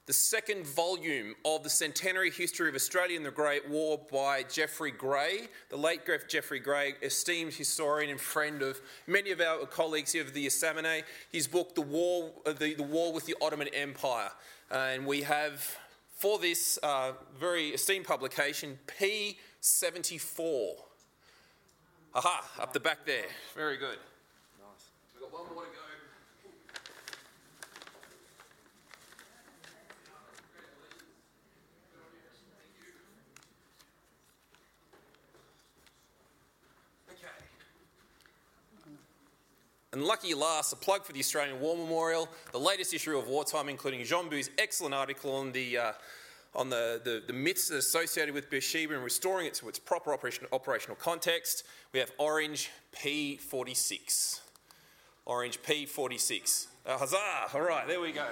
the second volume of the centenary history of Australia and the Great War by Jeffrey Grey, the late Jeffrey Grey, esteemed historian and friend of many of our colleagues here of the Estaminet. His book, The War, uh, the, the War with the Ottoman Empire. Uh, and we have, for this uh, very esteemed publication, P74. Aha, up the back there. Very good. Nice. We've got one more to go. And lucky last, a plug for the Australian War Memorial, the latest issue of Wartime, including Jean Bou's excellent article on the uh, on the, the, the, myths associated with Beersheba and restoring it to its proper operation, operational context. We have Orange P46. Orange P46. Uh, huzzah! All right, there we go.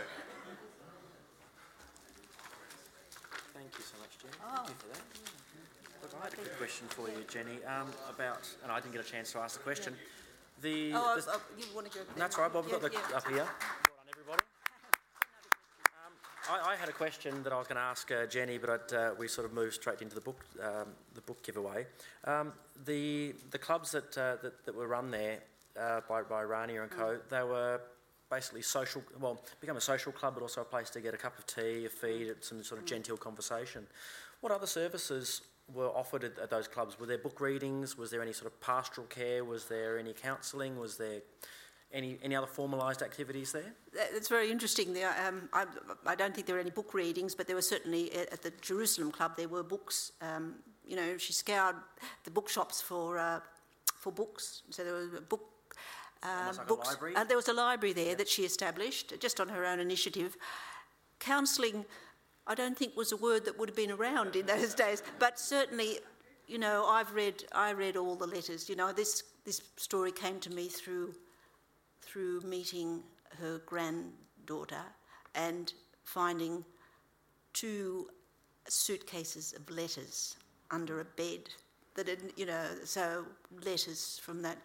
Thank you so much, Jenny. Oh. Thank you for that. Look, I had a quick question for you, Jenny, um, about, and I didn't get a chance to ask the question. Yeah. The, oh, the, oh, you want to go? That's right, Bob. We've got the yeah. up here. Well done, everybody. Um, I, I, had a question that I was going to ask uh, Jenny, but uh, we sort of moved straight into the book, um, the book giveaway. Um, the the clubs that, uh, that, that were run there uh, by by Rania and Co. Mm. They were basically social. Well, become a social club, but also a place to get a cup of tea, a feed, some sort of mm. genteel conversation. What other services were offered at, at, those clubs? Were there book readings? Was there any sort of pastoral care? Was there any counselling? Was there any, any other formalised activities there? It's very interesting. There, um, I, I, don't think there were any book readings, but there were certainly at, the Jerusalem Club there were books. Um, you know, she scoured the bookshops for uh, for books. So there was a book. Uh, like books. Uh, there was a library there that she established just on her own initiative. Counselling I don't think was a word that would have been around in those *laughs* days. But certainly, you know, I've read I read all the letters. You know, this this story came to me through through meeting her granddaughter and finding two suitcases of letters under a bed that had, you know, so letters from that,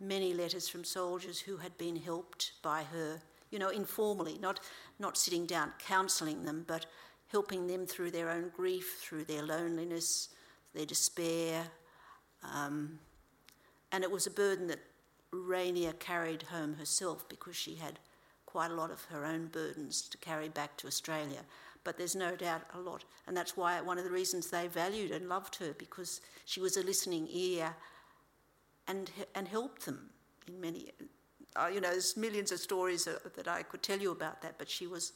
many letters from soldiers who had been helped by her, you know, informally, not not sitting down counselling them, but helping them through their own grief, through their loneliness, their despair. Um, and it was a burden that Rania carried home herself because she had quite a lot of her own burdens to carry back to Australia. But there's no doubt a lot, and that's why one of the reasons they valued and loved her because she was a listening ear and and helped them in many. Uh, you know, there's millions of stories uh, that I could tell you about that, but she was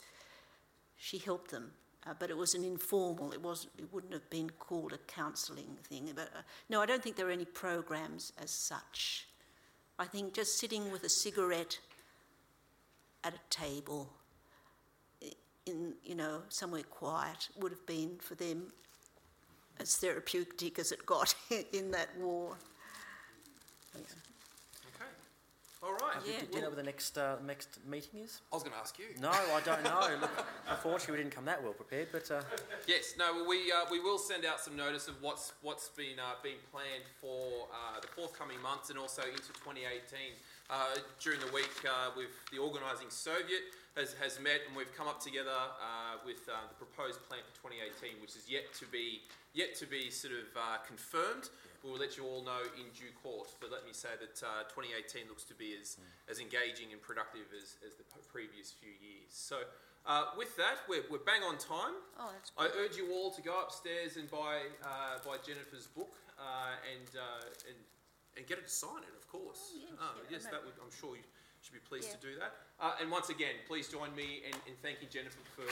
she helped them uh, but it was an informal. It was. It wouldn't have been called a counselling thing. But uh, no, I don't think there are any programs as such. I think just sitting with a cigarette at a table, in you know somewhere quiet, would have been for them as therapeutic as it got *laughs* in that war. Yeah. All right. Yeah. Do, do you know where the next uh, next meeting is? I was going to ask you. No, I don't know. Look, unfortunately, we didn't come that well prepared. But uh... yes, no. Well, we uh, we will send out some notice of what's what's been uh, being planned for uh, the forthcoming months and also into 2018. Uh, during the week, with the organising Soviet has, has met and we've come up together with the proposed plan for 2018, which is yet to be yet to be sort of confirmed. We'll let you all know in due course, but let me say that uh, 2018 looks to be as, as engaging and productive as, as the previous few years. So, uh, with that, we're, we're bang on time. Oh, that's I urge you all to go upstairs and buy, uh, buy Jennifer's book uh, and, uh, and, and get her to sign it, of course. Oh, yes, uh, yeah, yes that would, I'm sure you should be pleased yeah. to do that. and once again, please join me in, in thanking Jennifer for.